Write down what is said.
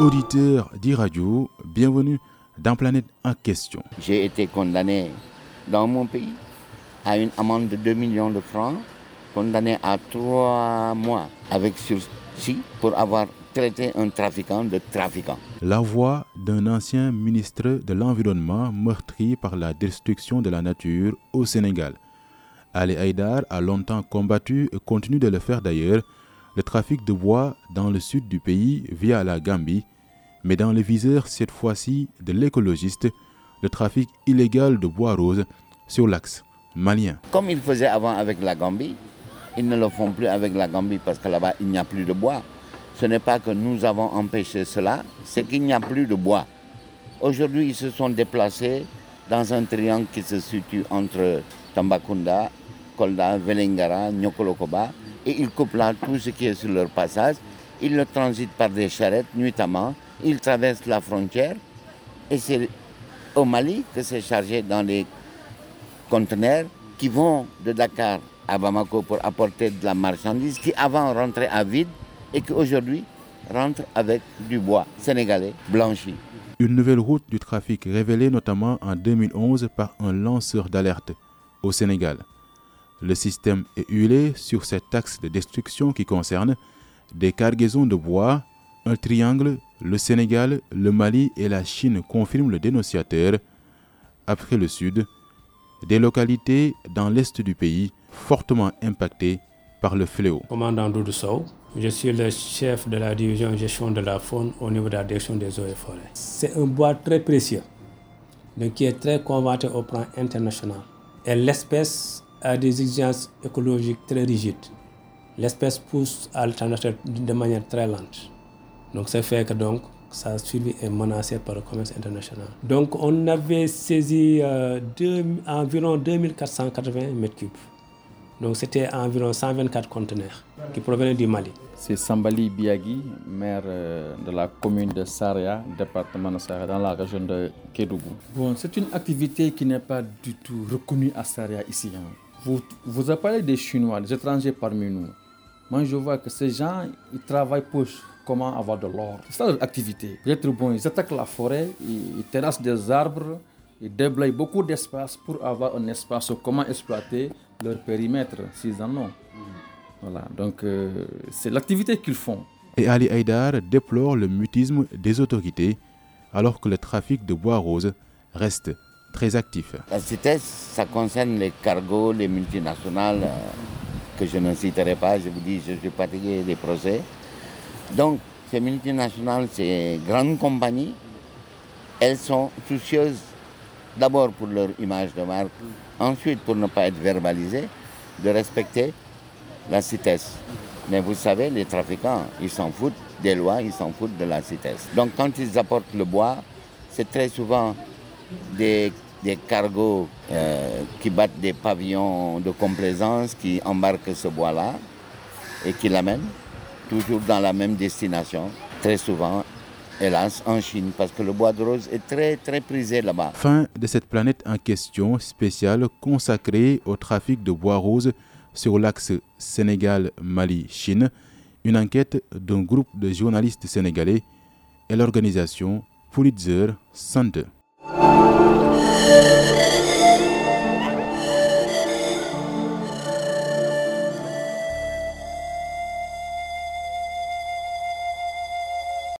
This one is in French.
Auditeurs d'e-radio, bienvenue dans Planète en question. J'ai été condamné dans mon pays à une amende de 2 millions de francs, condamné à 3 mois avec sursis pour avoir traité un trafiquant de trafiquant. La voix d'un ancien ministre de l'Environnement meurtri par la destruction de la nature au Sénégal. Ali Haïdar a longtemps combattu et continue de le faire d'ailleurs le trafic de bois dans le sud du pays via la Gambie, mais dans le viseur cette fois-ci de l'écologiste, le trafic illégal de bois rose sur l'axe malien. Comme ils faisaient avant avec la Gambie, ils ne le font plus avec la Gambie parce que là-bas il n'y a plus de bois. Ce n'est pas que nous avons empêché cela, c'est qu'il n'y a plus de bois. Aujourd'hui, ils se sont déplacés dans un triangle qui se situe entre Tambakunda Kolda, Velengara, Nyokolokoba, et ils coupent là tout ce qui est sur leur passage. Ils le transitent par des charrettes nuitamment, ils traversent la frontière, et c'est au Mali que c'est chargé dans les conteneurs qui vont de Dakar à Bamako pour apporter de la marchandise qui avant rentrait à vide et qui aujourd'hui rentre avec du bois sénégalais blanchi. Une nouvelle route du trafic révélée notamment en 2011 par un lanceur d'alerte au Sénégal. Le système est huilé sur cet axe de destruction qui concerne des cargaisons de bois, un triangle, le Sénégal, le Mali et la Chine confirment le dénonciateur. Après le sud, des localités dans l'est du pays fortement impactées par le fléau. Commandant Doudou je suis le chef de la division gestion de la faune au niveau de la direction des eaux et forêts. C'est un bois très précieux, mais qui est très convoité au plan international. Et l'espèce a des exigences écologiques très rigides. L'espèce pousse à l'alternative de manière très lente. Donc, ça fait que donc, sa survie est menacée par le commerce international. Donc, on avait saisi euh, deux, environ 2480 m3. Donc, c'était environ 124 conteneurs qui provenaient du Mali. C'est Sambali Biagi, maire euh, de la commune de Saria, département de Saria, dans la région de Kédougou. Bon, c'est une activité qui n'est pas du tout reconnue à Saria ici. Hein. Vous, vous appelez des Chinois, des étrangers parmi nous. Moi, je vois que ces gens, ils travaillent pour comment avoir de l'or. C'est ça leur activité. Peut-être bon, ils attaquent la forêt, ils, terrassent des arbres, ils déblayent beaucoup d'espace pour avoir un espace sur comment exploiter leur périmètre, s'ils en ont. Voilà, donc euh, c'est l'activité qu'ils font. Et Ali Haïdar déplore le mutisme des autorités alors que le trafic de bois rose reste très actif. La CITES, ça concerne les cargos, les multinationales, euh, que je ne citerai pas, je vous dis, je suis fatigué des procès. Donc, ces multinationales, ces grandes compagnies, elles sont soucieuses d'abord pour leur image de marque, ensuite pour ne pas être verbalisées, de respecter la CITES. Mais vous savez, les trafiquants, ils s'en foutent des lois, ils s'en foutent de la CITES. Donc quand ils apportent le bois, c'est très souvent des, des cargos euh, qui battent des pavillons de complaisance, qui embarquent ce bois-là et qui l'amènent toujours dans la même destination, très souvent, hélas, en Chine, parce que le bois de rose est très, très prisé là-bas. Fin de cette planète en question spéciale consacrée au trafic de bois rose sur l'axe Sénégal-Mali-Chine, une enquête d'un groupe de journalistes sénégalais et l'organisation Pulitzer Center.